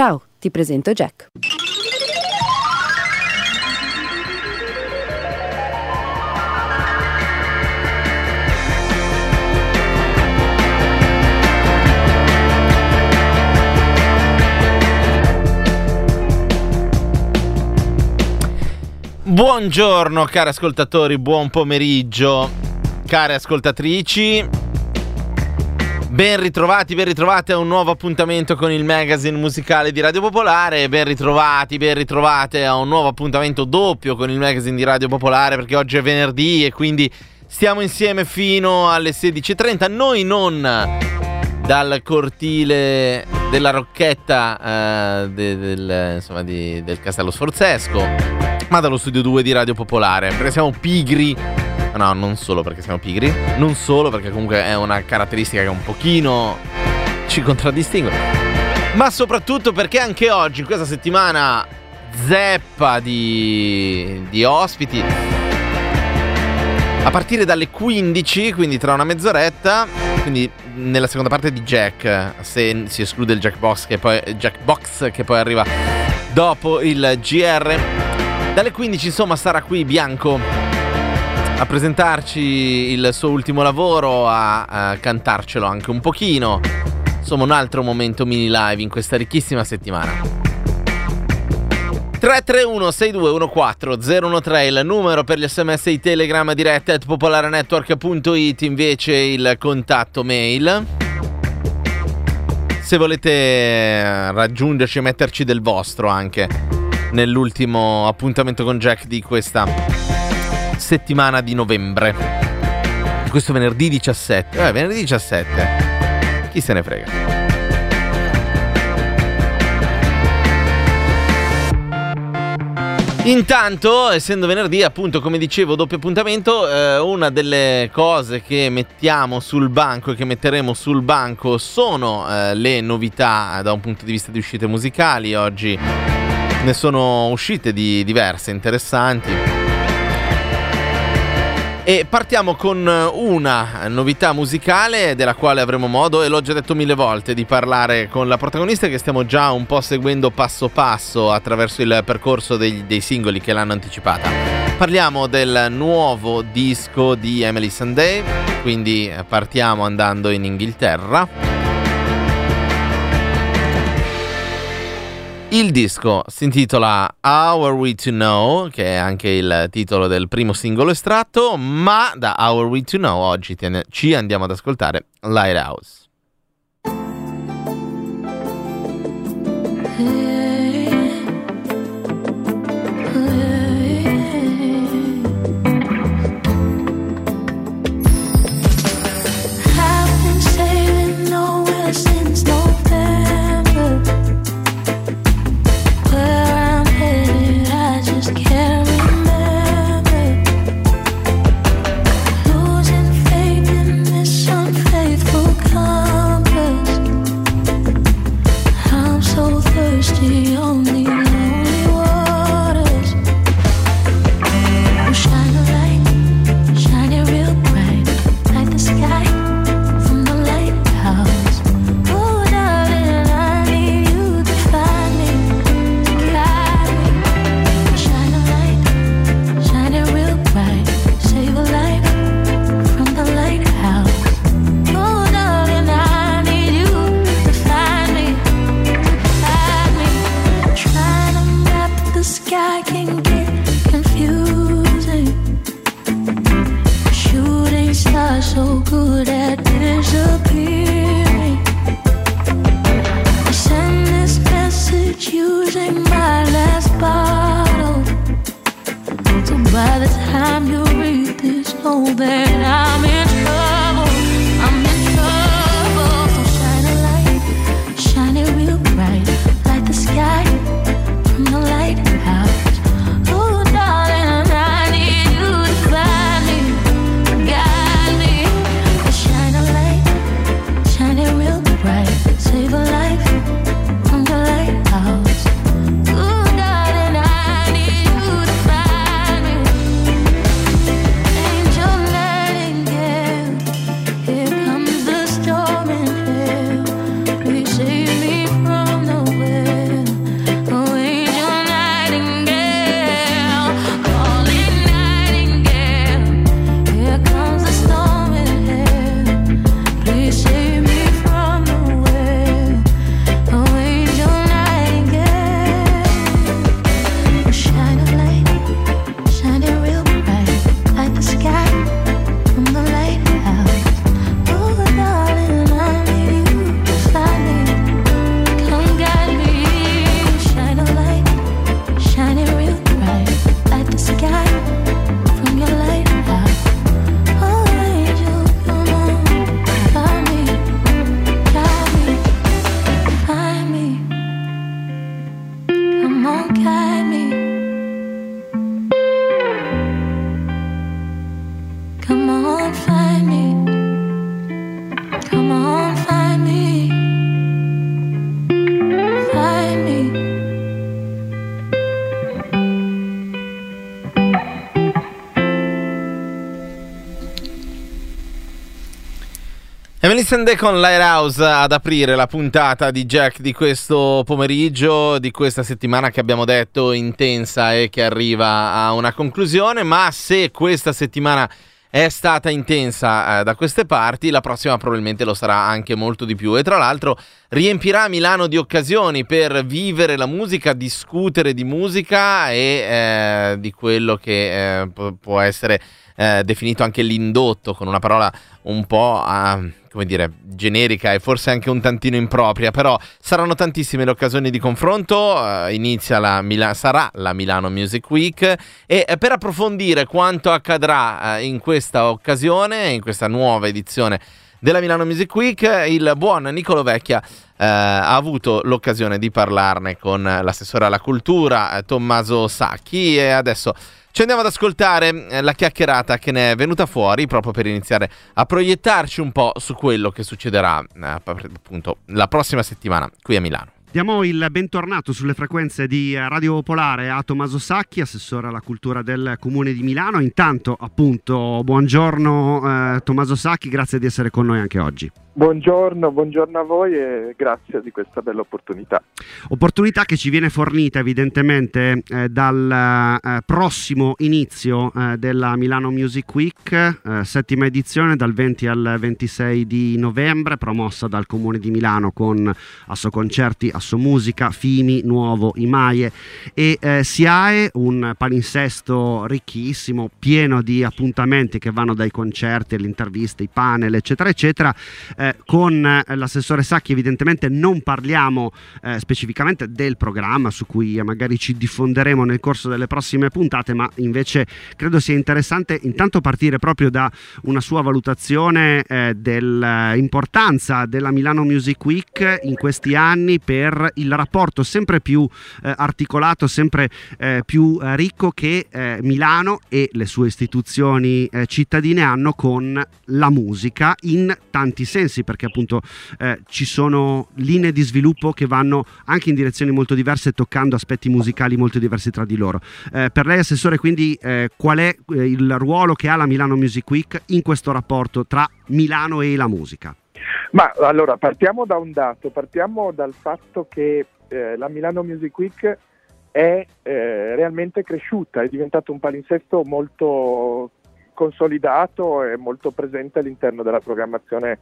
Ciao, ti presento Jack. Buongiorno cari ascoltatori, buon pomeriggio, care ascoltatrici. Ben ritrovati, ben ritrovate a un nuovo appuntamento con il magazine musicale di Radio Popolare. Ben ritrovati, ben ritrovate a un nuovo appuntamento doppio con il magazine di Radio Popolare perché oggi è venerdì e quindi stiamo insieme fino alle 16.30. Noi non dal cortile della Rocchetta eh, de, del, insomma, di, del Castello Sforzesco ma dallo studio 2 di Radio Popolare, perché siamo pigri. No, non solo perché siamo pigri, non solo perché comunque è una caratteristica che un pochino ci contraddistingue, ma soprattutto perché anche oggi, in questa settimana zeppa di, di ospiti, a partire dalle 15, quindi tra una mezz'oretta, quindi nella seconda parte di Jack, se si esclude il Jackbox che poi, Jackbox che poi arriva dopo il GR. Dalle 15 insomma sarà qui Bianco a presentarci il suo ultimo lavoro, a, a cantarcelo anche un pochino. Insomma un altro momento mini live in questa ricchissima settimana. 331 6214 013 il numero per gli sms e i telegram dirette at popolarenetwork.it invece il contatto mail se volete raggiungerci e metterci del vostro anche nell'ultimo appuntamento con Jack di questa settimana di novembre. Questo venerdì 17. Eh, venerdì 17. Chi se ne frega. Intanto, essendo venerdì, appunto, come dicevo, doppio appuntamento, eh, una delle cose che mettiamo sul banco e che metteremo sul banco sono eh, le novità da un punto di vista di uscite musicali. Oggi ne sono uscite di diverse interessanti. E partiamo con una novità musicale della quale avremo modo, e l'ho già detto mille volte, di parlare con la protagonista che stiamo già un po' seguendo passo passo attraverso il percorso dei, dei singoli che l'hanno anticipata. Parliamo del nuovo disco di Emily Sunday, quindi partiamo andando in Inghilterra. Il disco si intitola How Are We To Know, che è anche il titolo del primo singolo estratto, ma da How Are We To Know oggi ci andiamo ad ascoltare Lighthouse. thirsty Emily Sande con Lighthouse ad aprire la puntata di Jack di questo pomeriggio, di questa settimana che abbiamo detto intensa e che arriva a una conclusione, ma se questa settimana è stata intensa eh, da queste parti, la prossima probabilmente lo sarà anche molto di più. E tra l'altro riempirà Milano di occasioni per vivere la musica, discutere di musica e eh, di quello che eh, può essere eh, definito anche l'indotto con una parola un po' come dire, generica e forse anche un tantino impropria, però saranno tantissime le occasioni di confronto, inizia la Mila- sarà la Milano Music Week e eh, per approfondire quanto accadrà uh, in questa occasione, in questa nuova edizione della Milano Music Week, il buon Nicolo Vecchia ha avuto l'occasione di parlarne con l'assessore alla cultura Tommaso Sacchi e adesso ci andiamo ad ascoltare eh, la chiacchierata che ne è venuta fuori proprio per iniziare a proiettarci un po' su quello che succederà eh, appunto la prossima settimana qui a Milano. Diamo il bentornato sulle frequenze di Radio Popolare a Tommaso Sacchi, assessore alla cultura del Comune di Milano. Intanto, appunto, buongiorno eh, Tommaso Sacchi, grazie di essere con noi anche oggi. Buongiorno, buongiorno, a voi e grazie di questa bella opportunità. Opportunità che ci viene fornita evidentemente eh, dal eh, prossimo inizio eh, della Milano Music Week, eh, settima edizione dal 20 al 26 di novembre, promossa dal Comune di Milano con Asso Concerti, Asso Musica, Fimi, Nuovo, Imaie. E eh, SIAE, un palinsesto ricchissimo, pieno di appuntamenti che vanno dai concerti alle interviste, i panel, eccetera, eccetera. Eh, con eh, l'assessore Sacchi evidentemente non parliamo eh, specificamente del programma su cui magari ci diffonderemo nel corso delle prossime puntate, ma invece credo sia interessante intanto partire proprio da una sua valutazione eh, dell'importanza della Milano Music Week in questi anni per il rapporto sempre più eh, articolato, sempre eh, più eh, ricco che Milano e le sue istituzioni cittadine hanno con la musica in tanti sensi perché appunto eh, ci sono linee di sviluppo che vanno anche in direzioni molto diverse toccando aspetti musicali molto diversi tra di loro. Eh, per lei Assessore quindi eh, qual è eh, il ruolo che ha la Milano Music Week in questo rapporto tra Milano e la musica? Ma allora partiamo da un dato, partiamo dal fatto che eh, la Milano Music Week è eh, realmente cresciuta, è diventato un palinsesto molto consolidato e molto presente all'interno della programmazione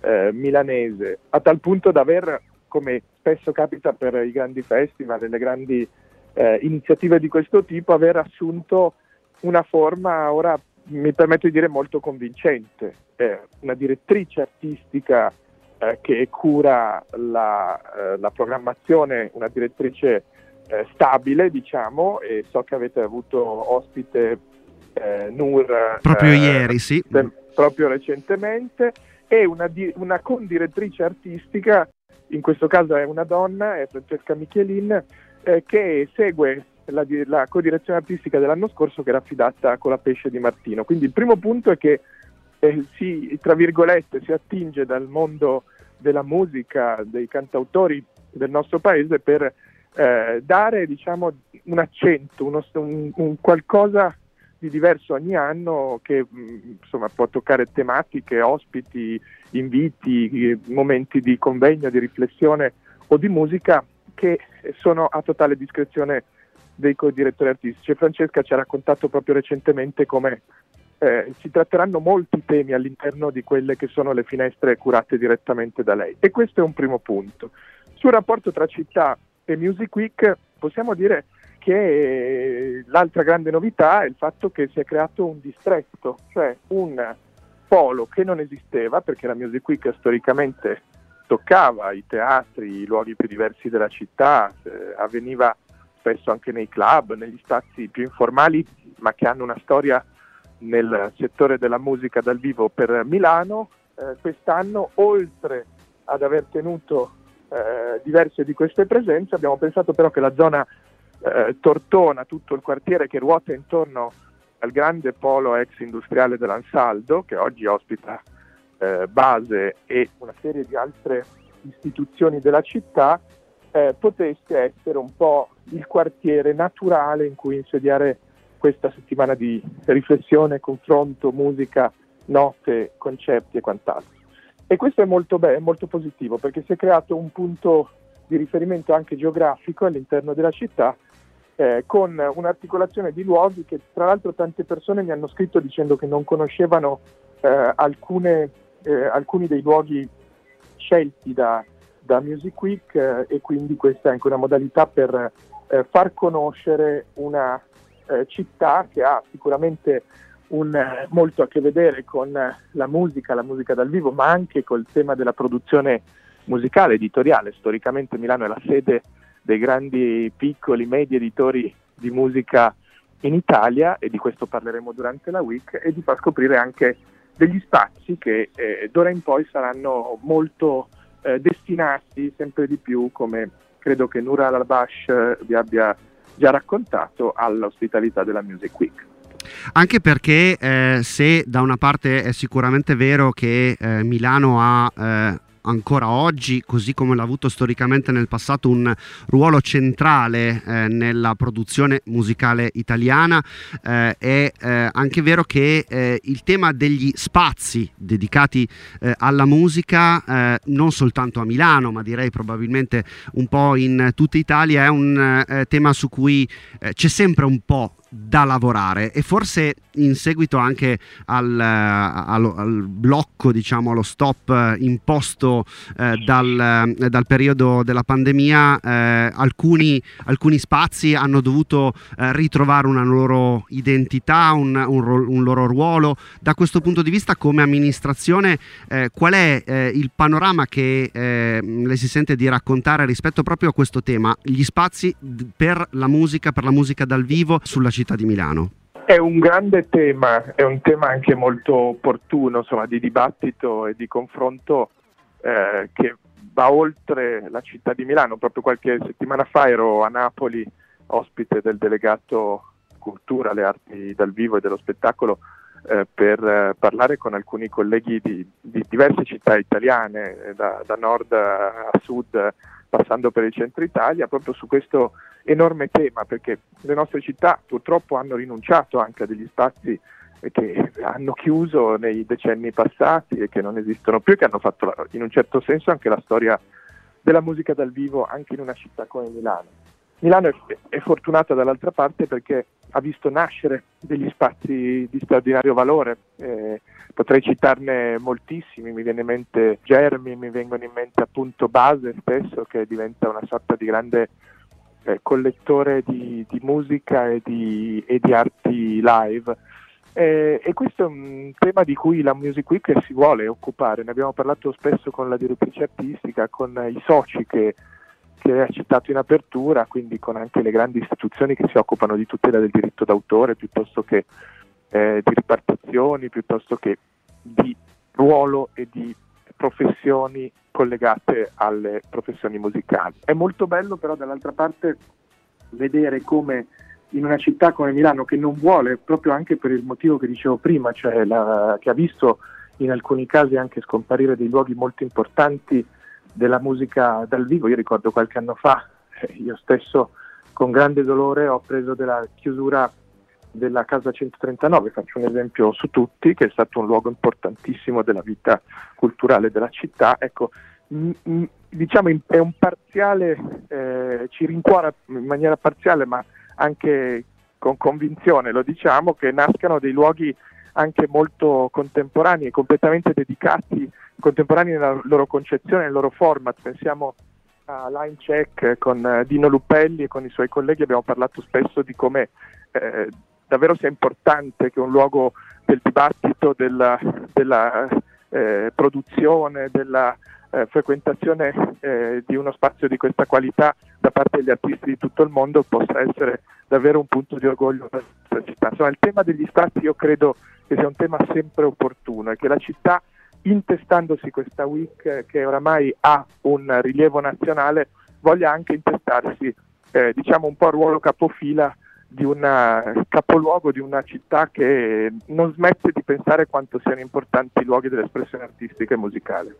eh, milanese, a tal punto da aver, come spesso capita per i grandi festival e le grandi eh, iniziative di questo tipo, aver assunto una forma ora mi permetto di dire molto convincente, eh, una direttrice artistica eh, che cura la, eh, la, programmazione, una direttrice eh, stabile diciamo e so che avete avuto ospite Nur proprio ieri, sì. proprio recentemente e una, di, una condirettrice artistica, in questo caso è una donna, è Francesca Michelin, che segue la, la codirezione artistica dell'anno scorso che era affidata con la pesce di Martino. Quindi il primo punto è che eh, si, tra virgolette, si attinge dal mondo della musica, dei cantautori del nostro paese per eh, dare diciamo, un accento, uno, un, un qualcosa di diverso ogni anno che mm, insomma, può toccare tematiche, ospiti, inviti, momenti di convegno, di riflessione o di musica che sono a totale discrezione dei co-direttori artistici. Francesca ci ha raccontato proprio recentemente come eh, si tratteranno molti temi all'interno di quelle che sono le finestre curate direttamente da lei. E questo è un primo punto. Sul rapporto tra città e Music Week possiamo dire che l'altra grande novità è il fatto che si è creato un distretto, cioè un polo che non esisteva perché la Music Week storicamente toccava i teatri, i luoghi più diversi della città, eh, avveniva spesso anche nei club, negli spazi più informali, ma che hanno una storia nel settore della musica dal vivo per Milano. Eh, quest'anno, oltre ad aver tenuto eh, diverse di queste presenze, abbiamo pensato però che la zona eh, Tortona, tutto il quartiere che ruota intorno al grande polo ex industriale dell'Ansaldo, che oggi ospita eh, base e una serie di altre istituzioni della città, eh, potesse essere un po' il quartiere naturale in cui insediare questa settimana di riflessione, confronto, musica, note, concerti e quant'altro. E questo è molto, be- molto positivo perché si è creato un punto di riferimento anche geografico all'interno della città eh, con un'articolazione di luoghi che tra l'altro tante persone mi hanno scritto dicendo che non conoscevano eh, alcune, eh, alcuni dei luoghi scelti da, da Music Week eh, e quindi questa è anche una modalità per eh, far conoscere una eh, città che ha sicuramente un, molto a che vedere con la musica, la musica dal vivo, ma anche col tema della produzione musicale, editoriale. Storicamente Milano è la sede dei grandi, piccoli, medi editori di musica in Italia e di questo parleremo durante la week e di far scoprire anche degli spazi che eh, d'ora in poi saranno molto eh, destinati sempre di più, come credo che Nura Al-Bash eh, vi abbia già raccontato, all'ospitalità della Music Week. Anche perché eh, se da una parte è sicuramente vero che eh, Milano ha eh, ancora oggi, così come l'ha avuto storicamente nel passato, un ruolo centrale eh, nella produzione musicale italiana. Eh, è eh, anche vero che eh, il tema degli spazi dedicati eh, alla musica, eh, non soltanto a Milano, ma direi probabilmente un po' in tutta Italia, è un tema su cui c'è sempre un po' da lavorare e forse in seguito anche al, al, al blocco, diciamo, allo stop imposto eh, dal, eh, dal, periodo della pandemia, eh, alcuni, alcuni, spazi hanno dovuto eh, ritrovare una loro identità, un, un, un, loro ruolo. Da questo punto di vista, come amministrazione, eh, qual è eh, il panorama che le si sente di raccontare rispetto proprio a questo tema, gli spazi per la musica, per la musica dal vivo sulla di Milano? È un grande tema, è un tema anche molto opportuno, insomma, di dibattito e di confronto eh, che va oltre la città di Milano. Proprio qualche settimana fa ero a Napoli, ospite del delegato cultura, le arti dal vivo e dello spettacolo, eh, per eh, parlare con alcuni colleghi di, di diverse città italiane, eh, da, da, nord a sud, passando per il centro Italia, proprio su questo enorme tema, perché le nostre città purtroppo hanno rinunciato anche a degli spazi che hanno chiuso nei decenni passati e che non esistono più e che hanno fatto in un certo senso anche la storia della musica dal vivo anche in una città come Milano. Milano è, è fortunata dall'altra parte perché ha visto nascere degli spazi di straordinario valore, eh, potrei citarne moltissimi, mi viene in mente Germi, mi vengono in mente appunto Base stesso che diventa una sorta di grande eh, collettore di, di musica e di, e di arti live. Eh, e questo è un tema di cui la Music Week si vuole occupare, ne abbiamo parlato spesso con la direttrice artistica, con i soci che, che ha citato in apertura, quindi con anche le grandi istituzioni che si occupano di tutela del diritto d'autore piuttosto che eh, di ripartizioni, piuttosto che di ruolo e di professioni collegate alle professioni musicali. È molto bello però dall'altra parte vedere come in una città come Milano che non vuole, proprio anche per il motivo che dicevo prima, cioè la, che ha visto in alcuni casi anche scomparire dei luoghi molto importanti della musica dal vivo. Io ricordo qualche anno fa, eh, io stesso con grande dolore ho preso della chiusura della Casa 139, faccio un esempio su tutti, che è stato un luogo importantissimo della vita culturale della città. Ecco, diciamo è un parziale, eh, ci rincuora in maniera parziale, ma anche con convinzione, lo diciamo, che nascano dei luoghi anche molto contemporanei completamente dedicati, contemporanei nella loro concezione, nel loro format. Pensiamo a Line Check con eh, Dino Luppelli e con i suoi colleghi abbiamo parlato spesso di come eh, davvero sia importante che un luogo del dibattito, della, della eh, produzione, della eh, frequentazione eh, di uno spazio di questa qualità da parte degli artisti di tutto il mondo possa essere davvero un punto di orgoglio per la città. Insomma, il tema degli spazi io credo che sia un tema sempre opportuno e che la città, intestandosi questa week che oramai ha un rilievo nazionale, voglia anche intestarsi eh, diciamo un po' il ruolo capofila di un capoluogo di una città che non smette di pensare quanto siano importanti i luoghi dell'espressione artistica e musicale.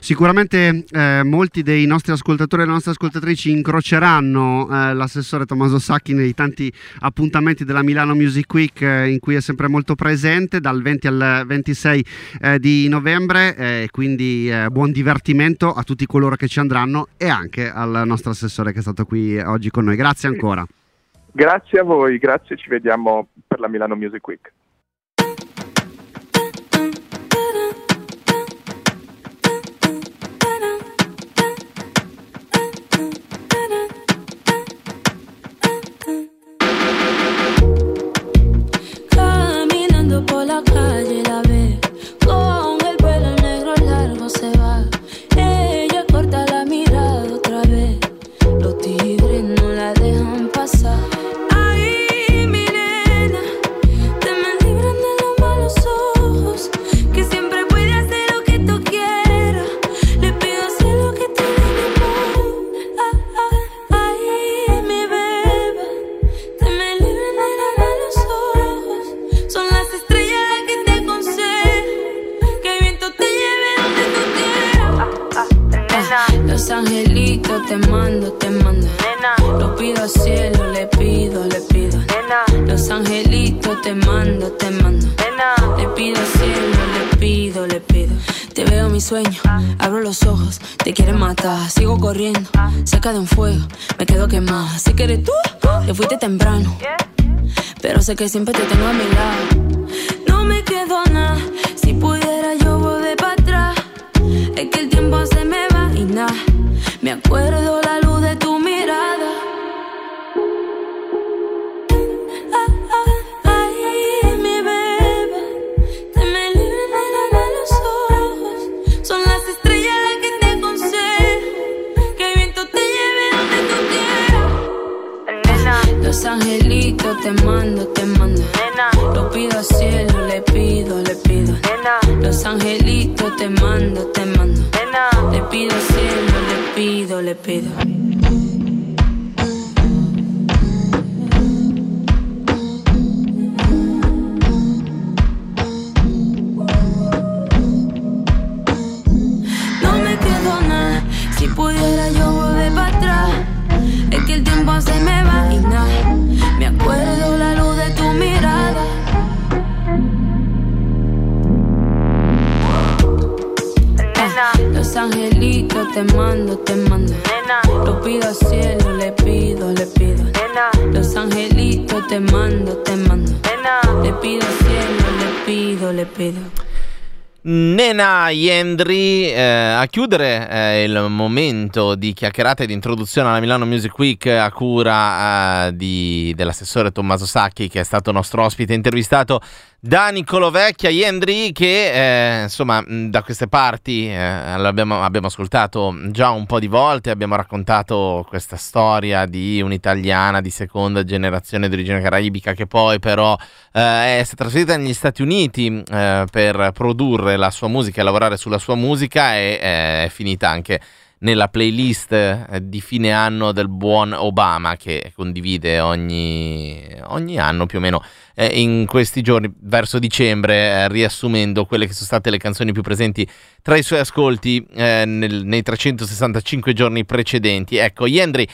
Sicuramente eh, molti dei nostri ascoltatori e le nostre ascoltatrici incroceranno eh, l'assessore Tommaso Sacchi nei tanti appuntamenti della Milano Music Week eh, in cui è sempre molto presente dal 20 al 26 eh, di novembre eh, quindi eh, buon divertimento a tutti coloro che ci andranno e anche al nostro assessore che è stato qui oggi con noi. Grazie ancora. Grazie a voi, grazie, ci vediamo per la Milano Music Week. Sé que siempre te tengo a mi te mando, te mando. Le pido cielo, le pido, le pido. Te mando, te mando. Lo pido al cielo, le pido, le pido. Los angelitos te mando, te mando. Le pido al cielo, le pido, le pido. Nena Yendri eh, a chiudere eh, il momento di chiacchierata e di introduzione alla Milano Music Week a cura eh, di, dell'assessore Tommaso Sacchi che è stato nostro ospite intervistato da Nicolo Vecchia, Yendri che eh, insomma da queste parti eh, l'abbiamo abbiamo ascoltato già un po' di volte, abbiamo raccontato questa storia di un'italiana di seconda generazione di origine caraibica che poi però eh, è stata trasferita negli Stati Uniti eh, per produrre la sua musica e lavorare sulla sua musica e eh, è finita anche nella playlist eh, di fine anno del buon Obama che condivide ogni, ogni anno più o meno eh, in questi giorni verso dicembre eh, riassumendo quelle che sono state le canzoni più presenti tra i suoi ascolti eh, nel, nei 365 giorni precedenti. Ecco, Yendri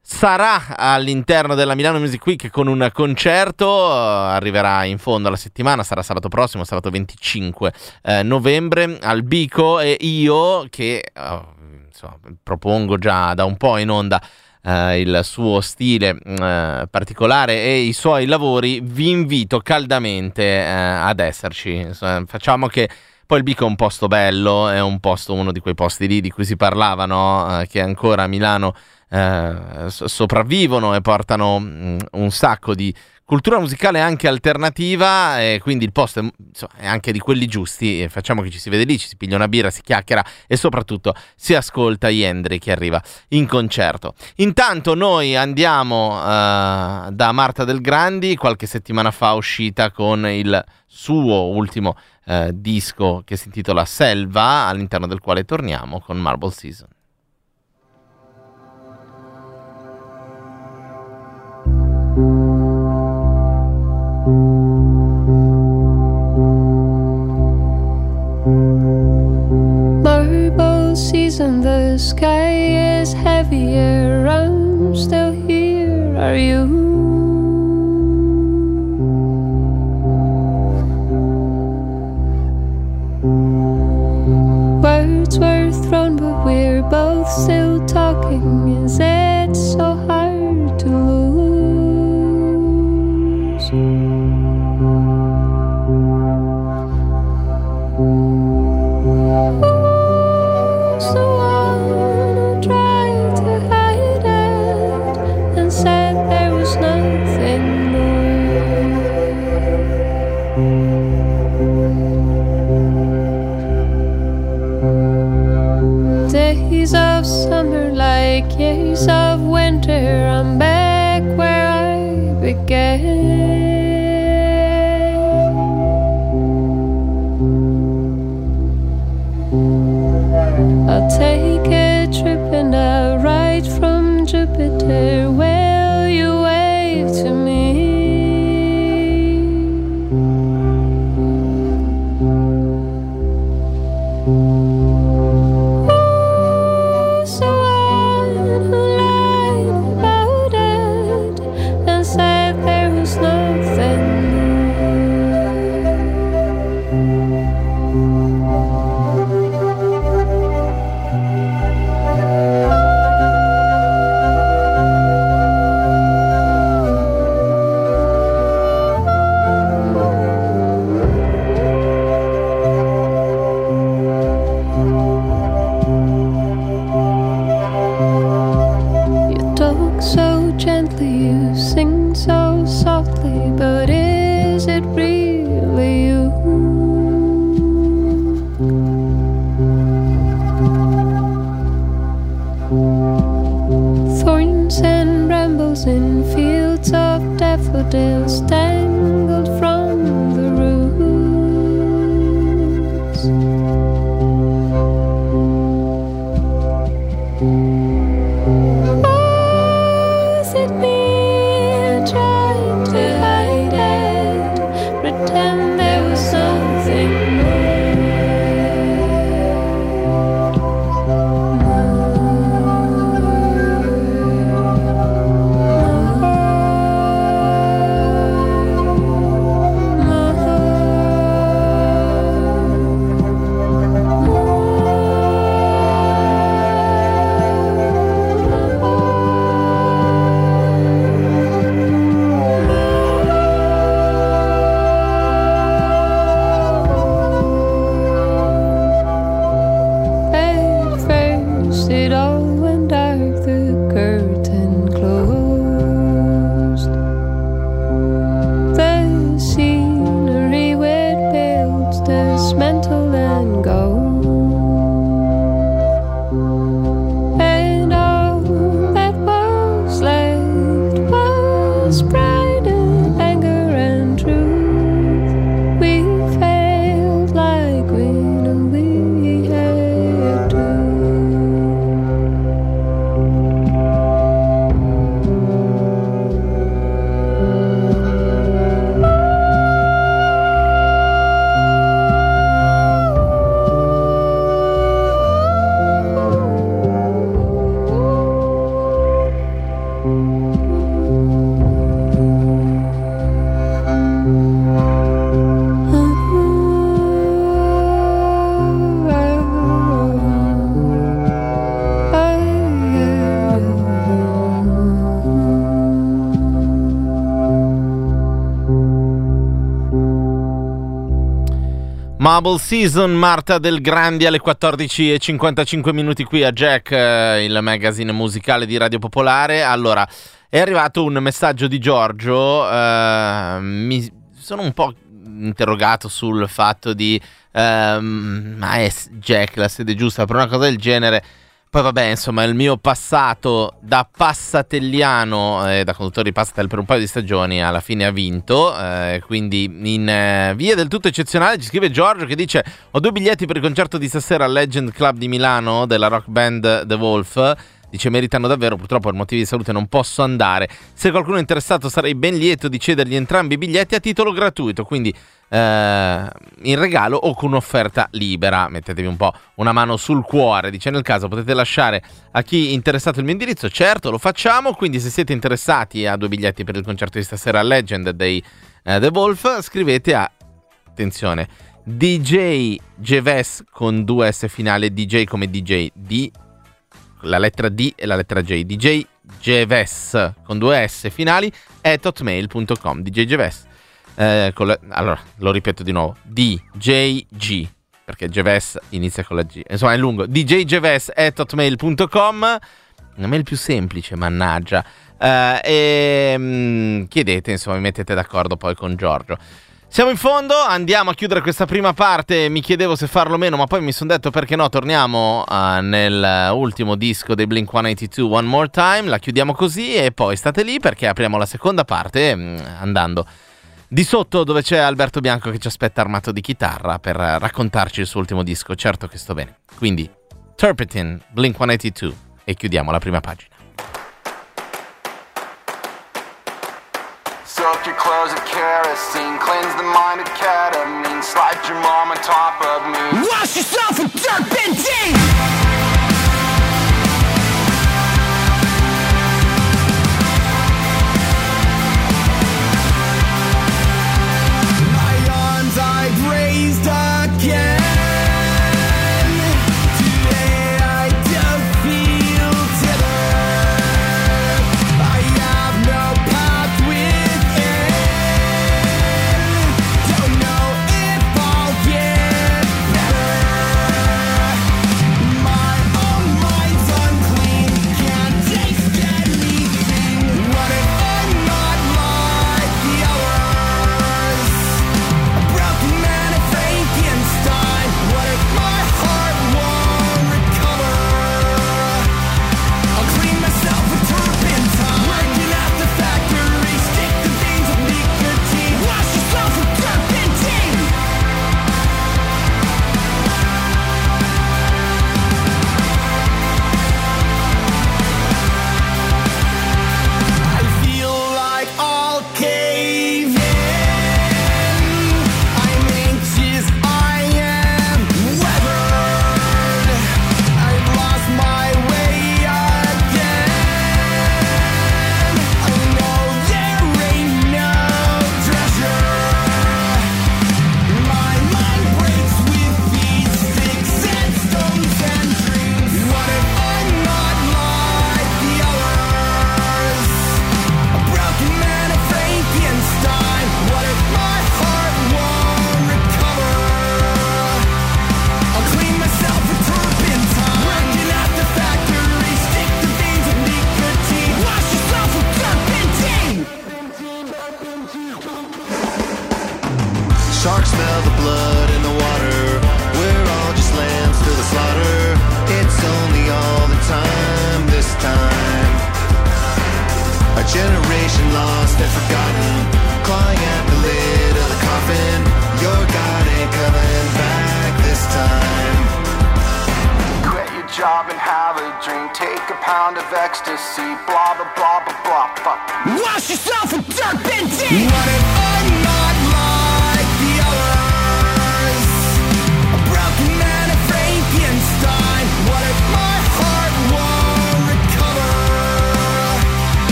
sarà all'interno della Milano Music Week con un concerto, arriverà in fondo alla settimana, sarà sabato prossimo, sabato 25 eh, novembre al Bico e io che... Oh, insomma, propongo già da un po' in onda eh, il suo stile eh, particolare e i suoi lavori, vi invito caldamente eh, ad esserci. Insomma, facciamo che poi il Bico è un posto bello, è un posto, uno di quei posti lì di cui si parlavano, no? Eh, che ancora a Milano eh, sopravvivono e portano mm, un sacco di cultura musicale anche alternativa e quindi il posto è, insomma, è anche di quelli giusti facciamo che ci si vede lì, ci si piglia una birra, si chiacchiera e soprattutto si ascolta Yendri che arriva in concerto. Intanto noi andiamo uh, da Marta del Grandi, qualche settimana fa uscita con il suo ultimo uh, disco che si intitola Selva, all'interno del quale torniamo con Marble Season. Purple season, the sky is heavier. I'm still here. Are you? Words were thrown, but we're both still talking. Is it so? Marble Season, Marta del Grandi alle 14.55 minuti qui a Jack, eh, il magazine musicale di Radio Popolare. Allora, è arrivato un messaggio di Giorgio, eh, mi sono un po' interrogato sul fatto di ehm, ma è Jack la sede giusta per una cosa del genere. Poi vabbè, insomma, il mio passato da passatelliano, eh, da conduttore di Passatel per un paio di stagioni, alla fine ha vinto. eh, quindi in eh, via del tutto eccezionale ci scrive Giorgio che dice ho due biglietti per il concerto di stasera al Legend Club di Milano della rock band The Wolf. Dice meritano davvero, purtroppo per motivi di salute non posso andare. Se qualcuno è interessato sarei ben lieto di cedergli entrambi i biglietti a titolo gratuito. Quindi eh, in regalo o con un'offerta libera. Mettetevi un po' una mano sul cuore. Dice nel caso potete lasciare a chi è interessato il mio indirizzo. Certo, lo facciamo. Quindi se siete interessati a due biglietti per il concerto di stasera Legend dei eh, The Wolf, scrivete a attenzione DJ Geves con due S finale, DJ come DJ, D, la lettera D e la lettera J, DJ Geves con due S finali at hotmail.com, DJ Geves. Eh, la, allora, lo ripeto di nuovo, DJG, perché Geves inizia con la G, insomma è lungo, djgeves una mail più semplice, mannaggia. Eh, e mm, chiedete, insomma, vi mettete d'accordo poi con Giorgio. Siamo in fondo, andiamo a chiudere questa prima parte. Mi chiedevo se farlo o meno, ma poi mi sono detto perché no, torniamo uh, nell'ultimo disco dei Blink 182 One More Time. La chiudiamo così e poi state lì perché apriamo la seconda parte mh, andando di sotto dove c'è Alberto Bianco che ci aspetta armato di chitarra per raccontarci il suo ultimo disco. Certo che sto bene. Quindi, Turpentine, Blink 182 e chiudiamo la prima pagina. Soak your clothes with kerosene, cleanse the mind of ketamine, slide your mom on top of me. Wash yourself with turpentine!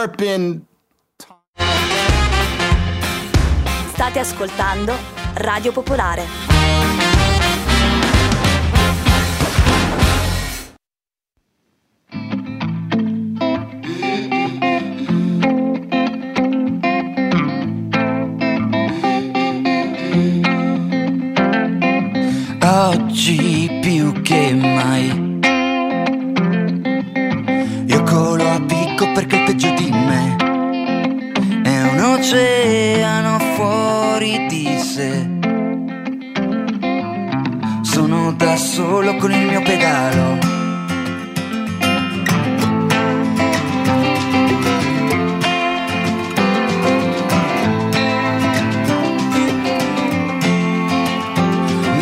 Turpentine. State ascoltando Radio Popolare. l'oceano fuori di sé. Sono da solo con il mio pedalo.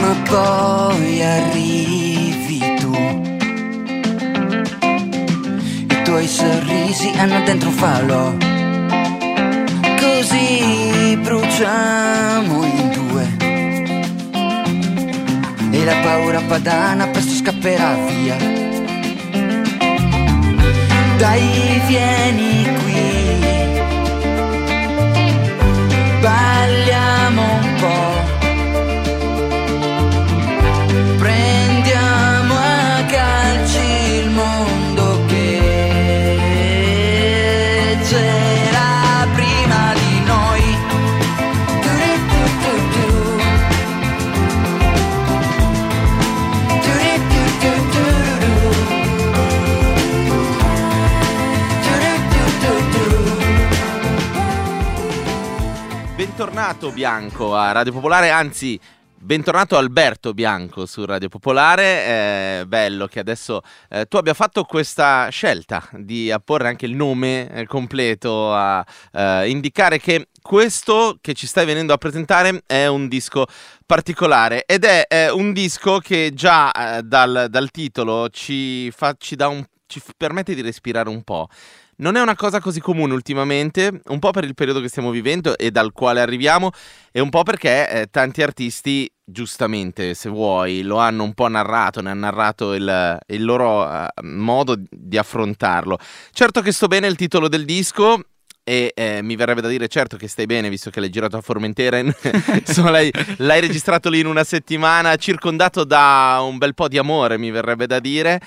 Ma poi arrivi tu. I tuoi sorrisi hanno dentro un fallo. Bruciamo in due. E la paura padana presto scapperà via. Dai, vieni qui. Bentornato Bianco a Radio Popolare, anzi bentornato Alberto Bianco su Radio Popolare, è bello che adesso eh, tu abbia fatto questa scelta di apporre anche il nome eh, completo a eh, indicare che questo che ci stai venendo a presentare è un disco particolare ed è eh, un disco che già eh, dal, dal titolo ci, fa, ci, un, ci permette di respirare un po'. Non è una cosa così comune ultimamente, un po' per il periodo che stiamo vivendo e dal quale arriviamo, e un po' perché eh, tanti artisti, giustamente, se vuoi, lo hanno un po' narrato, ne hanno narrato il, il loro eh, modo di affrontarlo. Certo che sto bene il titolo del disco. E eh, mi verrebbe da dire certo che stai bene visto che l'hai girato a Formentera, insomma l'hai, l'hai registrato lì in una settimana, circondato da un bel po' di amore mi verrebbe da dire.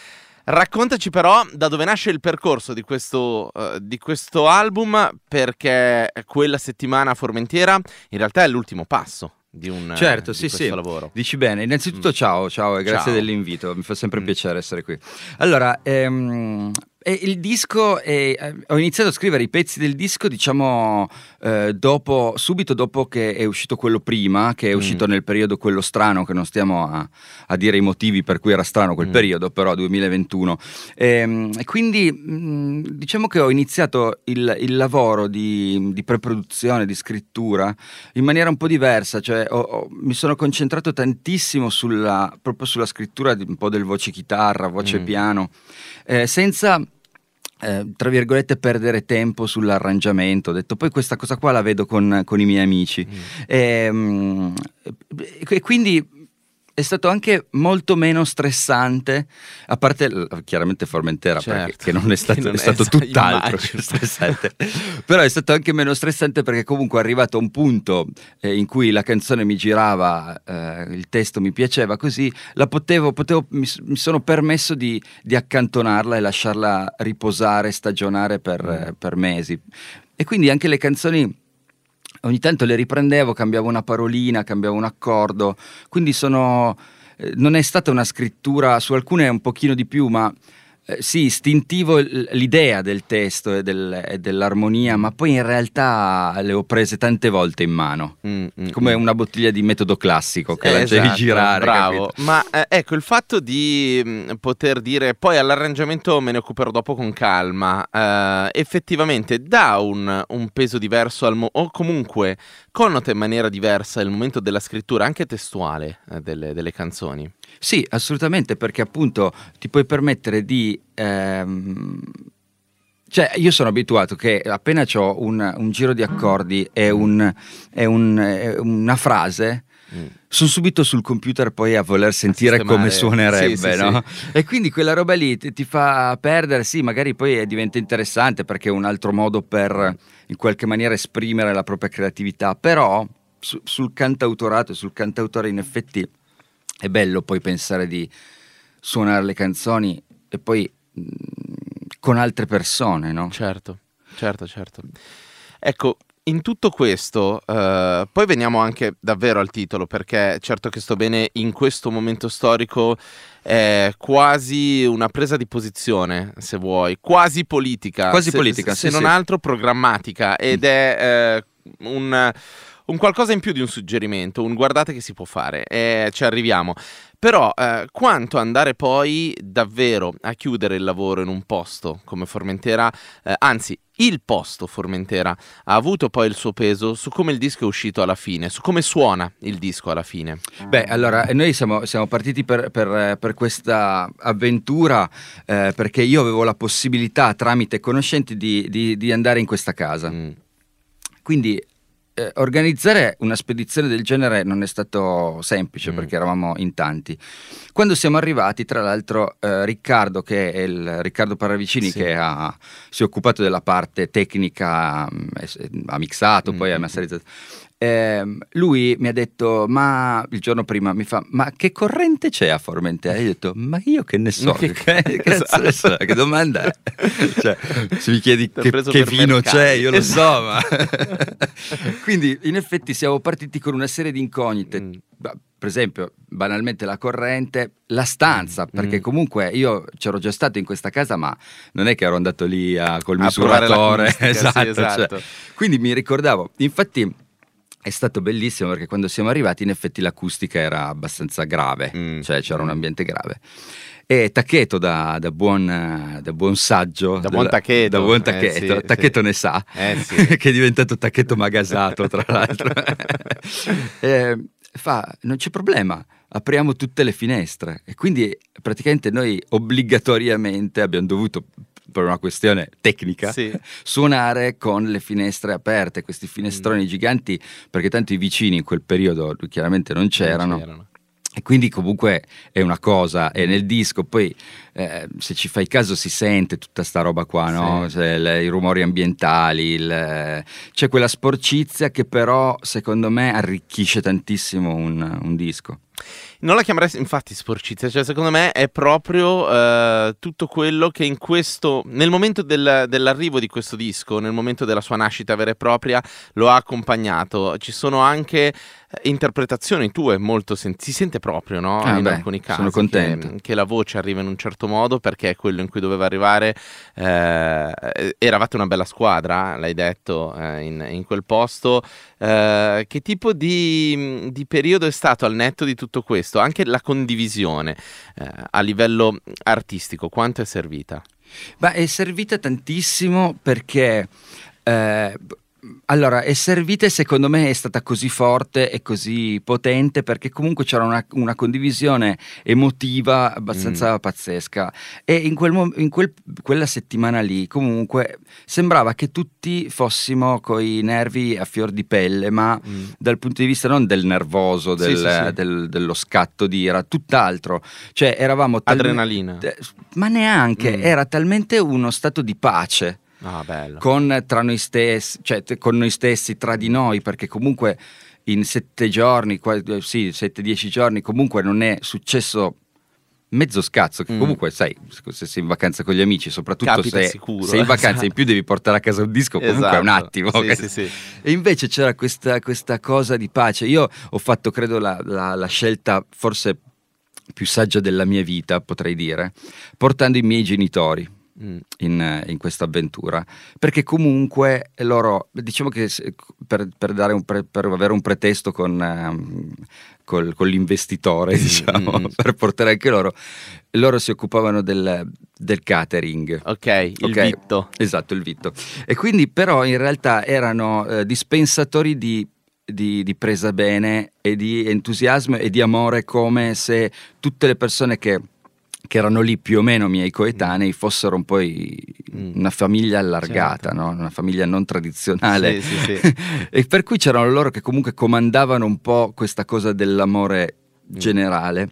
Raccontaci però da dove nasce il percorso di questo, eh, di questo album, perché quella settimana a Formentera in realtà è l'ultimo passo di un Certo, di sì, questo sì. lavoro. Dici bene. Innanzitutto ciao, ciao e grazie Ciao. dell'invito, mi fa sempre Mm. piacere essere qui. Allora, ehm, e il disco, è- eh, ho iniziato a scrivere i pezzi del disco, diciamo, eh, dopo, subito dopo che è uscito quello prima, che è Mm. uscito nel periodo quello strano, che non stiamo a, a dire i motivi per cui era strano quel Mm. periodo, però 2021. Ehm, E quindi mh, diciamo che ho iniziato il, il lavoro di, di preproduzione, di scrittura in maniera un po' diversa, cioè ho- ho- mi sono concentrato tantissimo sulla, proprio sulla scrittura di un po' del voce chitarra, voce Mm. piano, eh, senza eh, tra virgolette perdere tempo sull'arrangiamento. Ho detto poi questa cosa qua la vedo con, con i miei amici. Mm. Ehm, E, quindi è stato anche molto meno stressante, a parte chiaramente Formentera, Certo. perché, che non è stato, non è stato è- tutt'altro stressante. Però è stato anche meno stressante perché comunque è arrivato a un punto eh, in cui la canzone mi girava, eh, il testo mi piaceva così, la potevo, potevo- mi, mi sono permesso di, di accantonarla e lasciarla riposare, stagionare per, Mm. per mesi. E quindi anche le canzoni ogni tanto le riprendevo, cambiavo una parolina, cambiavo un accordo, quindi sono... eh, non è stata una scrittura, su alcune un pochino di più, ma eh, sì, istintivo l'idea del testo e, del- e dell'armonia, ma poi in realtà le ho prese tante volte in mano, Mm, mm, come mm. una bottiglia di metodo classico che Eh, la devi esatto, girare. bravo. capito? Ma eh, ecco il fatto di mh, poter dire poi all'arrangiamento me ne occuperò dopo con calma, eh, effettivamente dà un, un peso diverso al mo- o comunque connota in maniera diversa il momento della scrittura, anche testuale, eh, delle, delle canzoni. Sì, assolutamente, perché appunto ti puoi permettere di... ehm, Cioè, io sono abituato che appena ho un, un giro di accordi e, un- e un- una frase, Mm. sono subito sul computer poi a voler sentire sistemare. come suonerebbe, Sì, sì, no? E quindi quella roba lì ti, ti fa perdere, sì, magari poi diventa interessante perché è un altro modo per in qualche maniera esprimere la propria creatività, però su- sul cantautorato, sul cantautore in effetti è bello poi pensare di suonare le canzoni e poi mh, con altre persone, no? Certo, certo, certo. Ecco, in tutto questo, eh, poi veniamo anche davvero al titolo, perché certo che sto bene in questo momento storico è quasi una presa di posizione, se vuoi, quasi politica. Quasi se- politica, se sì, non sì. altro programmatica, ed è eh, un, un qualcosa in più di un suggerimento, un guardate che si può fare, e ci arriviamo. Però eh, quanto andare poi davvero a chiudere il lavoro in un posto come Formentera, eh, anzi il posto Formentera ha avuto poi il suo peso su come il disco è uscito alla fine, su come suona il disco alla fine. Beh, allora, eh, noi siamo, siamo partiti per, per, eh, per questa avventura eh, perché io avevo la possibilità, tramite conoscenti, di, di- di andare in questa casa. Mm. Quindi eh, organizzare una spedizione del genere non è stato semplice Mm. perché eravamo in tanti. Quando siamo arrivati, tra l'altro, eh, Riccardo, che è il Riccardo Paravicini, Sì. che ha- si è occupato della parte tecnica, mm, es- ha mixato, poi ha Mm. masterizzato. Ehm, lui mi ha detto, ma il giorno prima mi fa, ma che corrente c'è a Formentera? E io ho detto, ma io che ne so, Che che, ne so, che domanda è? Cioè, se mi chiedi che, che vino mercati. c'è, io lo Esatto. so, ma... Quindi in effetti siamo partiti con una serie di incognite. Mm. Per esempio, banalmente la corrente, la stanza, perché Mm. comunque io c'ero già stato in questa casa, ma non è che ero andato lì a- col A misuratore. l'acustica, sì, esatto, cioè, esatto. quindi mi ricordavo, infatti è stato bellissimo perché quando siamo arrivati in effetti l'acustica era abbastanza grave, Mm. cioè c'era un ambiente grave. E Taccheto da, da buon, eh, da buon saggio, Da buon Taccheto, da buon eh, Taccheto, sì, Taccheto sì. ne sa, Eh, sì. che è diventato Taccheto magasato tra l'altro. Eh, fa, non c'è problema, apriamo tutte le finestre. E quindi praticamente noi obbligatoriamente abbiamo dovuto, per una questione tecnica, Sì. suonare con le finestre aperte, questi Mm. finestroni giganti, perché tanto i vicini in quel periodo chiaramente non c'erano. E quindi comunque è una cosa, e nel disco poi eh, se ci fai caso si sente tutta sta roba qua, no? Sì. Cioè, le- i rumori ambientali, il- c'è quella sporcizia che però secondo me arricchisce tantissimo un, un disco. Non la chiamerei infatti sporcizia, cioè secondo me è proprio eh, tutto quello che in questo, nel momento del- dell'arrivo di questo disco, nel momento della sua nascita vera e propria, lo ha accompagnato. Ci sono anche eh, interpretazioni tue molto, sen- si sente proprio, no? Ah, in beh, alcuni casi. sono contento. Che, che la voce arriva in un certo modo perché è quello in cui doveva arrivare. eh, eravate una bella squadra, l'hai detto, eh, in, in quel posto. Eh, che tipo di, di periodo è stato al netto di tutto questo? Anche la condivisione eh, a livello artistico, quanto è servita? Ma è servita tantissimo perché... eh, allora, e secondo me è stata così forte e così potente perché comunque c'era una, una condivisione emotiva abbastanza pazzesca e in, quel in quel- quella settimana lì comunque sembrava che tutti fossimo coi nervi a fior di pelle, ma dal punto di vista non del nervoso, Sì, del- sì, sì. del- dello scatto d'ira, tutt'altro. Cioè eravamo talme- Adrenalina. Ma neanche, Mm. era talmente uno stato di pace Ah, con, tra noi stessi, cioè con noi stessi, tra di noi, perché comunque in sette giorni, eh, sì, sette, dieci giorni, comunque non è successo mezzo scazzo, che Mm. comunque sai, se sei in vacanza con gli amici, soprattutto Capita se sicuro, sei in vacanza esatto. in più devi portare a casa un disco, comunque è un Esatto. attimo. Sì, sì, sì. E invece c'era questa, questa cosa di pace. Io ho fatto, credo, la, la- la scelta forse più saggia della mia vita, potrei dire, portando i miei genitori. In, in questa avventura perché comunque loro diciamo che per, per dare un pre- per avere un pretesto con, ehm, col- con l'investitore diciamo mm. per portare anche loro loro si occupavano del, del catering Ok, il vitto. Esatto, il vitto. E quindi però in realtà erano eh, dispensatori di, di- di presa bene e di entusiasmo e di amore come se tutte le persone che, che erano lì più o meno miei coetanei fossero un po' i- Mm. una famiglia allargata, no? una famiglia non tradizionale. Sì, sì, sì. e per cui c'erano loro che comunque comandavano un po' questa cosa dell'amore Mm. generale.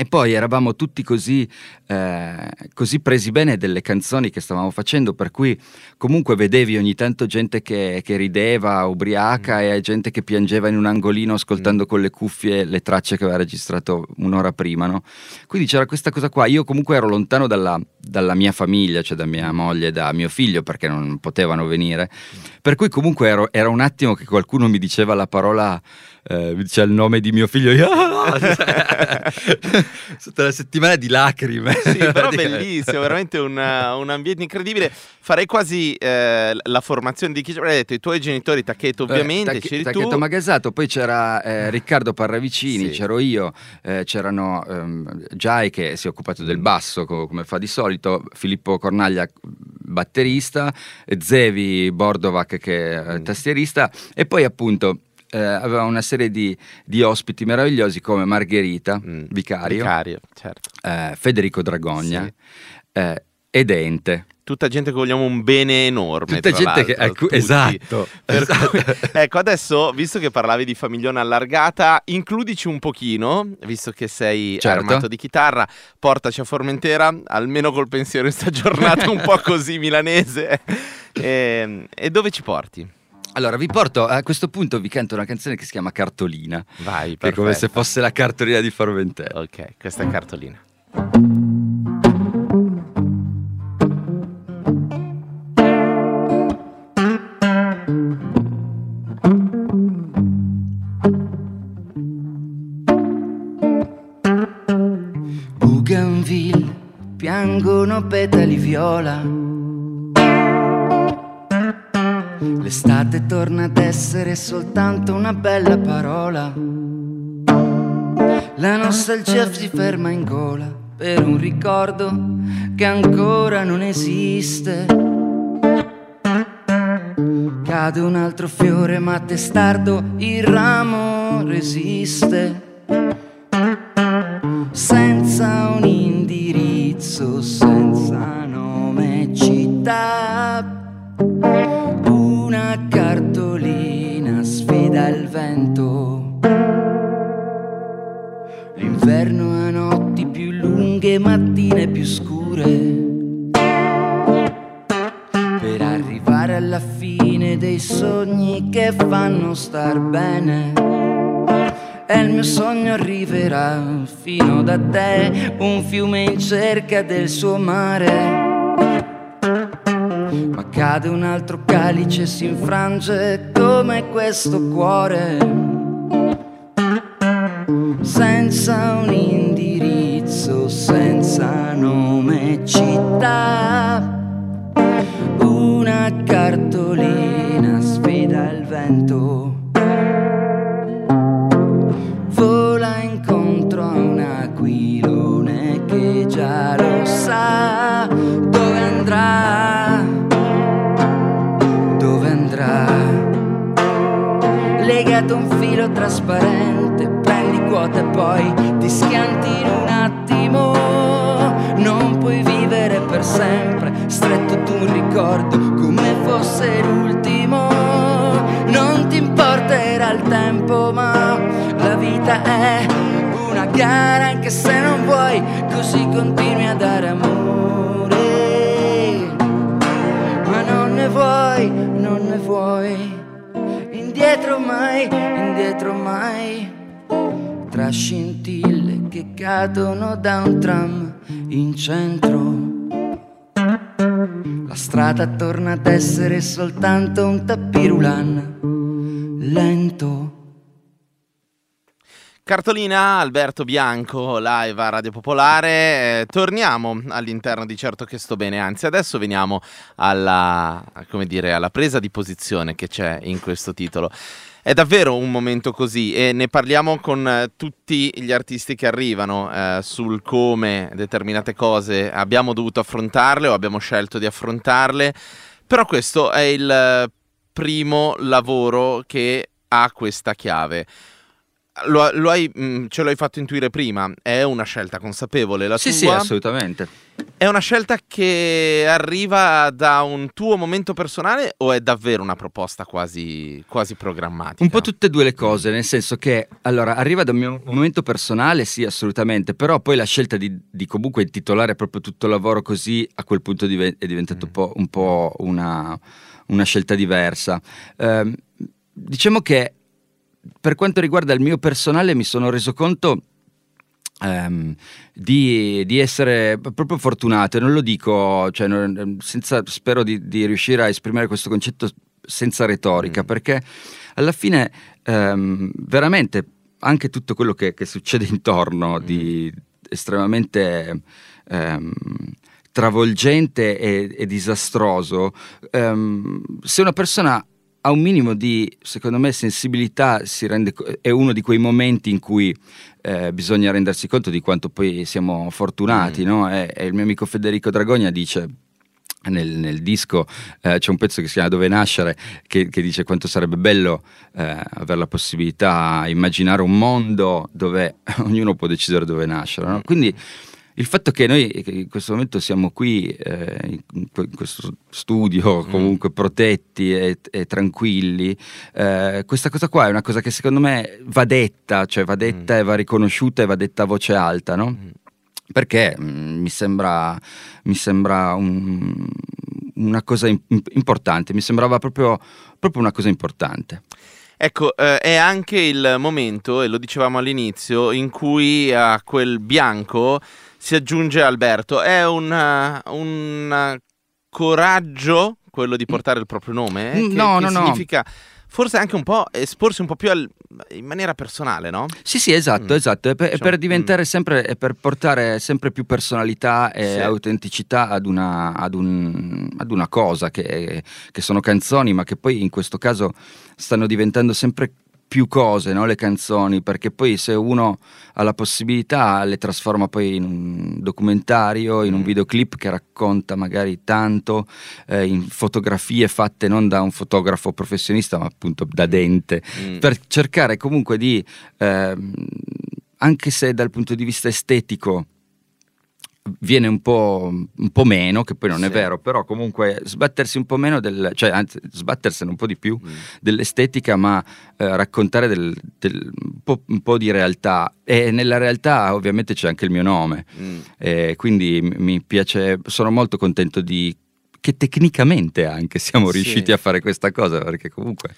E poi eravamo tutti così, eh, così presi bene delle canzoni che stavamo facendo, per cui comunque vedevi ogni tanto gente che, che rideva, ubriaca, Mm. e gente che piangeva in un angolino ascoltando con le cuffie le tracce che aveva registrato un'ora prima. no? Quindi c'era questa cosa qua. Io comunque ero lontano dalla, dalla mia famiglia, cioè da Mm. mia moglie e da mio figlio, perché non potevano venire. Per cui comunque ero- era un attimo che qualcuno mi diceva la parola eh, diceva il nome di mio figlio, io sotto la settimana di lacrime. Sì, però bellissimo, veramente un, un ambiente incredibile. Farei quasi eh, la formazione di chi ci avrei detto, i tuoi genitori, Tacchetto ovviamente, Eh, c'eri Tacchetto tu. Magasato, poi c'era eh, Riccardo Parravicini, Sì. c'ero io, eh, c'erano ehm, Giai che si è occupato del basso co- come fa di solito, Filippo Cornaglia batterista, eh, Zevi Bordovac che è eh, tastierista e poi appunto eh, aveva una serie di, di ospiti meravigliosi come Margherita, Mm, vicario, Vicario, certo. eh, Federico Dragogna Sì. eh, e Dente. Tutta gente che vogliamo un bene enorme. Tutta gente che... ecco, tutti. esatto. Esatto. cui- ecco, adesso, visto che parlavi di famiglione allargata, includici un pochino, visto che sei Certo. armato di chitarra, portaci a Formentera, almeno col pensiero in sta giornata un po' così milanese. E, e dove ci porti? Allora, vi porto a questo punto, vi canto una canzone che si chiama Cartolina. Vai, Che è come se perfetto. fosse la cartolina di Formentera. Ok, questa è cartolina. Bougainville piangono petali viola. L'estate torna ad essere soltanto una bella parola. La nostalgia si ferma in gola per un ricordo che ancora non esiste. Cade un altro fiore ma testardo il ramo resiste senza lunghe, mattine più scure. Per arrivare alla fine dei sogni che fanno star bene. E il mio sogno arriverà fino da te, un fiume in cerca del suo mare. Ma cade un altro calice, si infrange come questo cuore. Senza un indirizzo, e gara anche se non vuoi, così continui a dare amore. Ma non ne vuoi, non ne vuoi, indietro mai, indietro mai. Tra scintille che cadono da un tram in centro. La strada torna ad essere soltanto un tappirulan lento. Cartolina, Alberto Bianco, live a Radio Popolare. Eh, torniamo all'interno di Certo che sto bene, anzi adesso veniamo alla, dire, alla presa di posizione che c'è in questo titolo. È davvero un momento così e ne parliamo con eh, tutti gli artisti che arrivano eh, sul come determinate cose abbiamo dovuto affrontarle o abbiamo scelto di affrontarle, però questo è il eh, primo lavoro che ha questa chiave. Lo, lo hai, mh, ce l'hai fatto intuire prima, è una scelta consapevole la Sì, tua? sì, assolutamente. È una scelta che arriva da un tuo momento personale o è davvero una proposta quasi, quasi programmatica? Un po' tutte e due le cose, nel senso che allora arriva da un mio momento personale, sì, assolutamente, però poi la scelta di, di comunque intitolare proprio tutto il lavoro così a quel punto diven- è diventato un po', un po' una, una scelta diversa. Ehm, diciamo che per quanto riguarda il mio personale mi sono reso conto ehm, di, di essere proprio fortunato non lo dico, cioè, non- senza, spero di, di riuscire a esprimere questo concetto senza retorica, Mm. perché alla fine ehm, veramente anche tutto quello che, che succede intorno di estremamente ehm, travolgente e, e disastroso, se una persona ha un minimo di, secondo me, sensibilità, si rende, è uno di quei momenti in cui eh, bisogna rendersi conto di quanto poi siamo fortunati, no? E, e il mio amico Federico Dragogna dice nel, nel disco eh, c'è un pezzo che si chiama Dove nascere che, che dice quanto sarebbe bello eh, avere la possibilità di immaginare un mondo dove ognuno può decidere dove nascere. no? Quindi il fatto che noi che in questo momento siamo qui eh, in que- in questo studio comunque protetti e, e tranquilli, eh, questa cosa qua è una cosa che secondo me va detta, cioè va detta e va riconosciuta e va detta a voce alta, no? Perché mm, mi sembra, mi sembra un- una cosa im- importante, mi sembrava proprio, proprio una cosa importante. Ecco, eh, è anche il momento, e lo dicevamo all'inizio, in cui a quel bianco si aggiunge Alberto. È un, uh, un, uh, coraggio quello di portare il proprio nome? eh, Mm, che- no, che no, no. significa forse anche un po' esporsi un po' più al- in maniera personale, no? Sì, sì, esatto, Mm. esatto. È per, è Diciamo, per diventare sempre, è per portare sempre più personalità e Sì. autenticità ad una, ad un- ad una cosa che, che sono canzoni, ma che poi in questo caso stanno diventando sempre più cose, no? le canzoni, perché poi se uno ha la possibilità le trasforma poi in un documentario, in un Mm. videoclip che racconta magari tanto, eh, in fotografie fatte non da un fotografo professionista, ma appunto da dente, Mm. per cercare comunque di, ehm, anche se dal punto di vista estetico viene un po', un po' meno, che poi non è Sì. vero, però comunque sbattersi un po' meno del, cioè anzi sbattersene un po' di più Mm. dell'estetica, ma eh, raccontare del- del- un, po', un po' di realtà. E nella realtà ovviamente c'è anche il mio nome, Mm. e quindi mi piace, sono molto contento di che tecnicamente anche siamo Sì. riusciti a fare questa cosa, perché comunque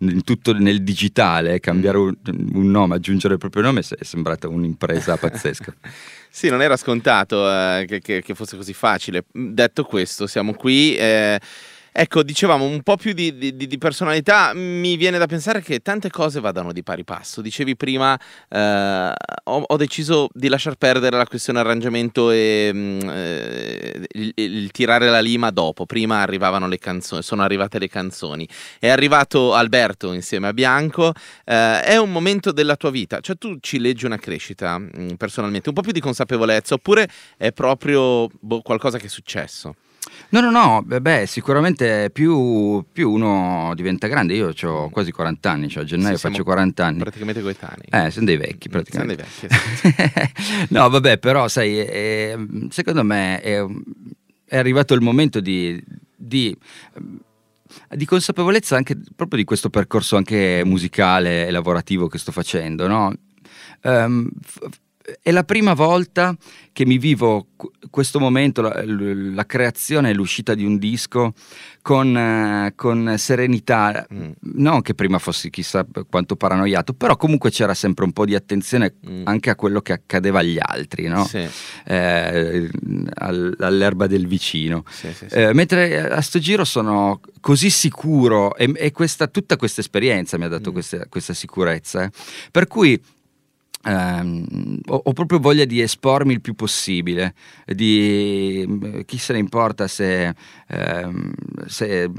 in tutto nel digitale cambiare Mm. un, un nome, aggiungere il proprio nome è sembrata un'impresa pazzesca. Sì, non era scontato eh, che, che- fosse così facile. Detto questo, siamo qui. eh, ecco, dicevamo un po' più di, di- di personalità. Mi viene da pensare che tante cose vadano di pari passo. Dicevi prima, eh, ho, ho deciso di lasciar perdere la questione arrangiamento e mm, eh, il, il tirare la lima dopo. Prima arrivavano le canzoni, sono arrivate le canzoni. È arrivato Alberto insieme a Bianco. Eh, è un momento della tua vita, cioè tu ci leggi una crescita mm, personalmente, un po' più di consapevolezza, oppure è proprio boh, qualcosa che è successo? No, no, no, beh, sicuramente più, più uno diventa grande. Io ho quasi 40 anni, cioè a gennaio Sì, faccio 40 anni. Praticamente coetanei. Eh, sono dei vecchi Siamo praticamente. dei vecchi, no, vabbè, però sai, eh, secondo me è, è arrivato il momento di, di, di consapevolezza anche proprio di questo percorso anche musicale e lavorativo che sto facendo, no? Ehm, f- è la prima volta che mi vivo qu- questo momento, la, la creazione e l'uscita di un disco con, eh, con serenità. Mm. Non che prima fossi chissà quanto paranoiato, però comunque c'era sempre un po' di attenzione Mm. anche a quello che accadeva agli altri, no? Sì, Eh, al- all'erba del vicino. sì, sì. Eh, mentre a sto giro sono così sicuro e, e questa- tutta questa esperienza mi ha dato Mm. questa, questa sicurezza, eh. per cui ehm, ho, ho proprio voglia di espormi il più possibile, di chi se ne importa se, ehm, se,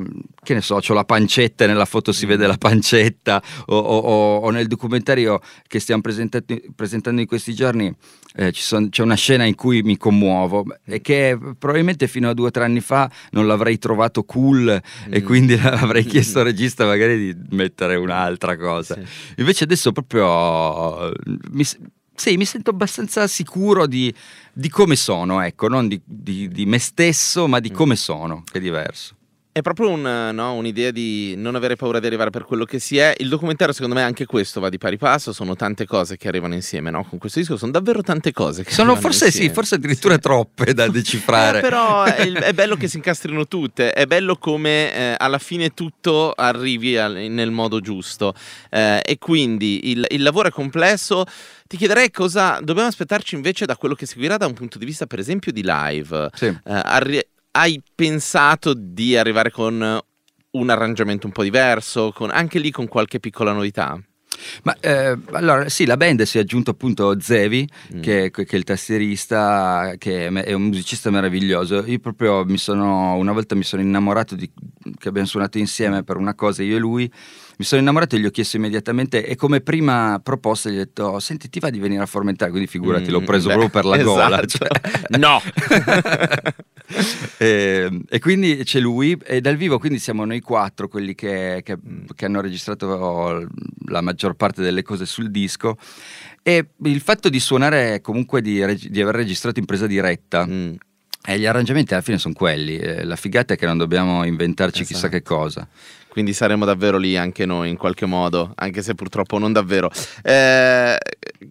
che ne so, ho la pancetta e nella foto si vede la pancetta o, o- o- nel documentario che stiamo presentando in questi giorni eh, son- c'è una scena in cui mi commuovo e che probabilmente fino a due o tre anni fa non l'avrei trovato cool e Mm. quindi avrei chiesto al regista magari di mettere un'altra cosa. Sì. Invece adesso proprio mi, sì, mi sento abbastanza sicuro di, di come sono, ecco, non di, di- di me stesso, ma di Mm. come sono, che è diverso. È proprio un, no, un'idea di non avere paura di arrivare per quello che si è. Il documentario, secondo me, anche questo va di pari passo. Sono tante cose che arrivano insieme, no? Con questo disco sono davvero tante cose. Che Sono forse sì, insieme. forse addirittura Sì. troppe da decifrare. Eh, però è, è bello che si incastrino tutte, è bello come eh, alla fine tutto arrivi al- nel modo giusto Eh, e quindi il, il lavoro è complesso. Ti chiederei cosa dobbiamo aspettarci invece da quello che seguirà da un punto di vista per esempio di live. Sì. Eh, arri- hai pensato di arrivare con un arrangiamento un po' diverso, con- anche lì con qualche piccola novità. Ma eh, allora sì, la band si è aggiunto appunto Zevi, Mm. che, che è il tastierista, che è un musicista meraviglioso. Io proprio mi sono, una volta mi sono innamorato di, che abbiamo suonato insieme per una cosa, io e lui. Mi sono innamorato e gli ho chiesto immediatamente e come prima proposta gli ho detto senti ti va di venire a Formentale quindi figurati l'ho Mm, preso beh, proprio per la gola esatto. cioè. No! e, e quindi c'è lui e dal vivo quindi siamo noi quattro quelli che, che- Mm. che hanno registrato la maggior parte delle cose sul disco e il fatto di suonare comunque di, reg- di aver registrato in presa diretta Mm. e gli arrangiamenti alla fine sono quelli eh, la figata è che non dobbiamo inventarci chissà Esatto. che cosa Quindi saremo davvero lì anche noi in qualche modo, anche se purtroppo non davvero. Eh,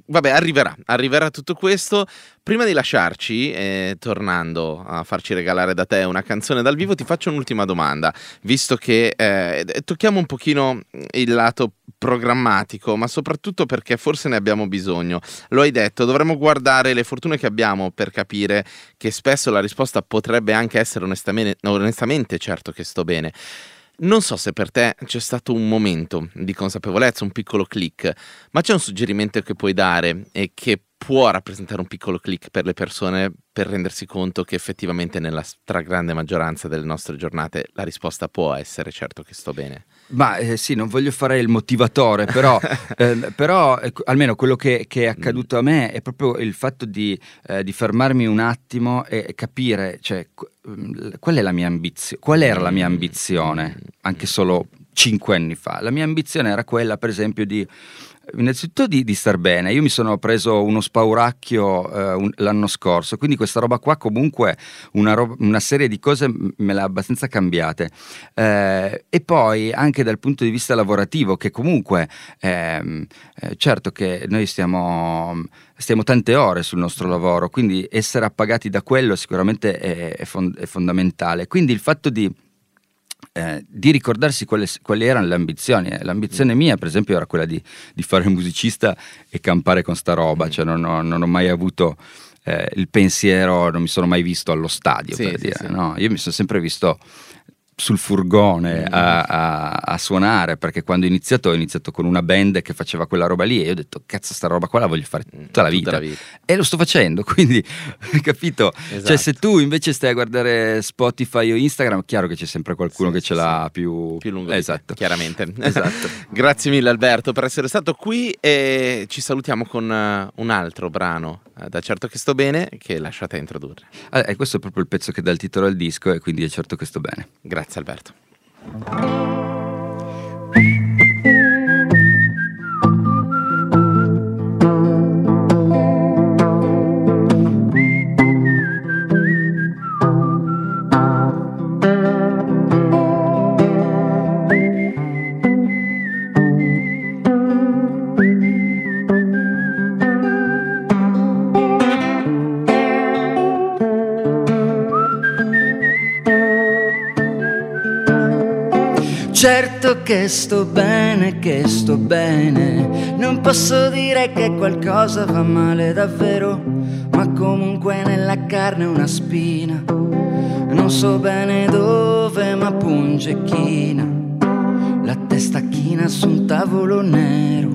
vabbè, arriverà, arriverà tutto questo. Prima di lasciarci, eh, tornando a farci regalare da te una canzone dal vivo, ti faccio un'ultima domanda, visto che eh, tocchiamo un pochino il lato programmatico, ma soprattutto perché forse ne abbiamo bisogno. Lo hai detto, dovremmo guardare le fortune che abbiamo per capire che spesso la risposta potrebbe anche essere onestamente, onestamente certo che sto bene. Non so se per te c'è stato un momento di consapevolezza, un piccolo click, ma c'è un suggerimento che puoi dare e che può rappresentare un piccolo click per le persone per rendersi conto che effettivamente nella stragrande maggioranza delle nostre giornate la risposta può essere certo che sto bene. Ma eh, sì, non voglio fare il motivatore, però, eh, però, ecco, almeno quello che, che è accaduto a me è proprio il fatto di, eh, di fermarmi un attimo e capire, cioè, qu- mm, qual è la mia ambizione, qual era la mia ambizione, anche solo cinque anni fa. La mia ambizione era quella, per esempio, di Innanzitutto di, di star bene, io mi sono preso uno spauracchio eh, un- l'anno scorso, quindi questa roba qua comunque una, roba- una serie di cose me l'ha abbastanza cambiate. Eh, e poi anche dal punto di vista lavorativo, che comunque ehm, eh, certo che noi stiamo, stiamo tante ore sul nostro lavoro, quindi essere appagati da quello sicuramente è, è fon- è fondamentale. Quindi il fatto di eh, di ricordarsi quali, quali erano le ambizioni. Eh, L'ambizione mia, per esempio, era quella di, di fare musicista e campare con sta roba, cioè non ho, non ho mai avuto eh, il pensiero, non mi sono mai visto allo stadio, Sì, per sì, dire, sì. no? Io mi sono sempre visto sul furgone a, a- a suonare perché quando ho iniziato ho iniziato con una band che faceva quella roba lì e io ho detto cazzo sta roba qua la voglio fare tutta la vita, la vita. e lo sto facendo quindi hai capito cioè Esatto. se tu invece stai a guardare Spotify o Instagram chiaro che c'è sempre qualcuno Sì, che sì, ce l'ha più, Più lungo esatto chiaramente. Esatto. Grazie mille Alberto per essere stato qui e ci salutiamo con eh, un altro brano eh, da certo che sto bene che lasciate introdurre. Ah, e questo è proprio il pezzo che dà il titolo al disco e quindi è certo che sto bene Grazie Alberto. Certo che sto bene, che sto bene. Non posso dire che qualcosa fa male davvero, ma comunque nella carne una spina. Non so bene dove, ma punge china. La testa china su un tavolo nero.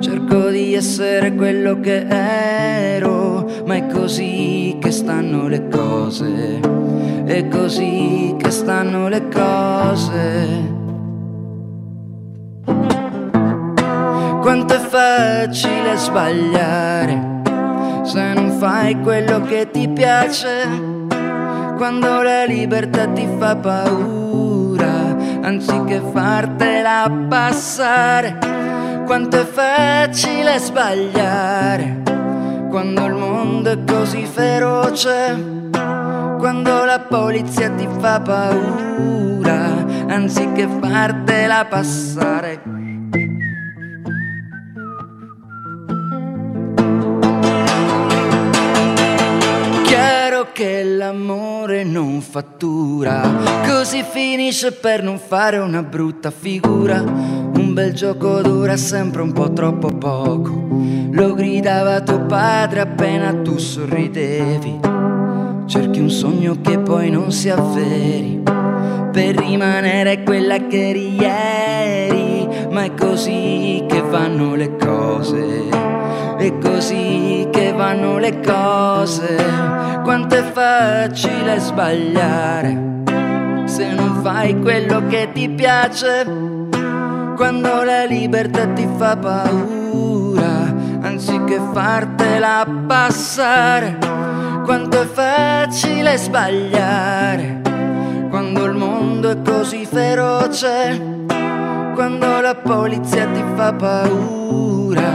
Cerco di essere quello che ero, ma è così che stanno le cose. È così che stanno le cose. Quanto è facile sbagliare se non fai quello che ti piace. Quando la libertà ti fa paura, anziché fartela passare. Quanto è facile sbagliare quando il mondo è così feroce. Quando la polizia ti fa paura, anziché fartela passare. Chiaro che l'amore non fattura, così finisce per non fare una brutta figura. Un bel gioco dura sempre un po' troppo poco. Lo gridava tuo padre appena tu sorridevi. Cerchi un sogno che poi non si avveri. per rimanere quella che eri ieri, ma è così che vanno le cose, è così che vanno le cose, quanto è facile sbagliare se non fai quello che ti piace, quando la libertà ti fa paura, anziché fartela passare, quanto è facile sbagliare, quando il mondo è così feroce, quando la polizia ti fa paura,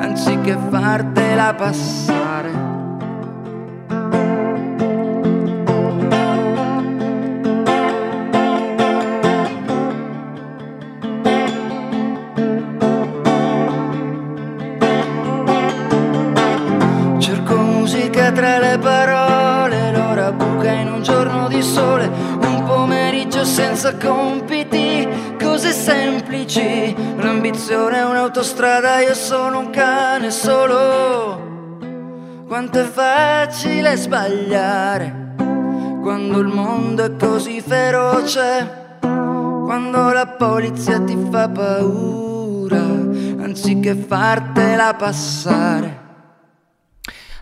anziché fartela passare. Tra le parole, l'ora buca in un giorno di sole, un pomeriggio senza compiti, cose semplici. L'ambizione è un'autostrada, io sono un cane solo. Quanto è facile sbagliare quando il mondo è così feroce, quando la polizia ti fa paura, anziché fartela passare.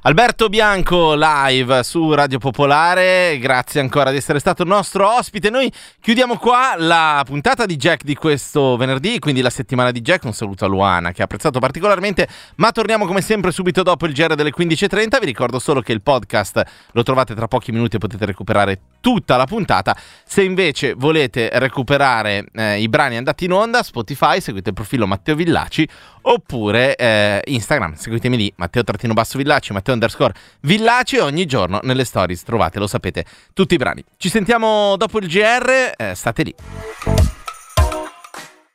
Alberto Bianco live su Radio Popolare, grazie ancora di essere stato nostro ospite. Noi chiudiamo qua la puntata di Jack di questo venerdì, quindi la settimana di Jack. Un saluto a Luana che ha apprezzato particolarmente, ma torniamo come sempre subito dopo il GR delle 15.30. Vi ricordo solo che il podcast lo trovate tra pochi minuti e potete recuperare tutta la puntata. Se invece volete recuperare eh, i brani andati in onda, Spotify, seguite il profilo Matteo Villaci oppure eh, Instagram, seguitemi lì, Matteo-Villaci, Matteo underscore Villaci, ogni giorno nelle stories trovate, lo sapete, tutti i brani. Ci sentiamo dopo il GR, eh, state lì.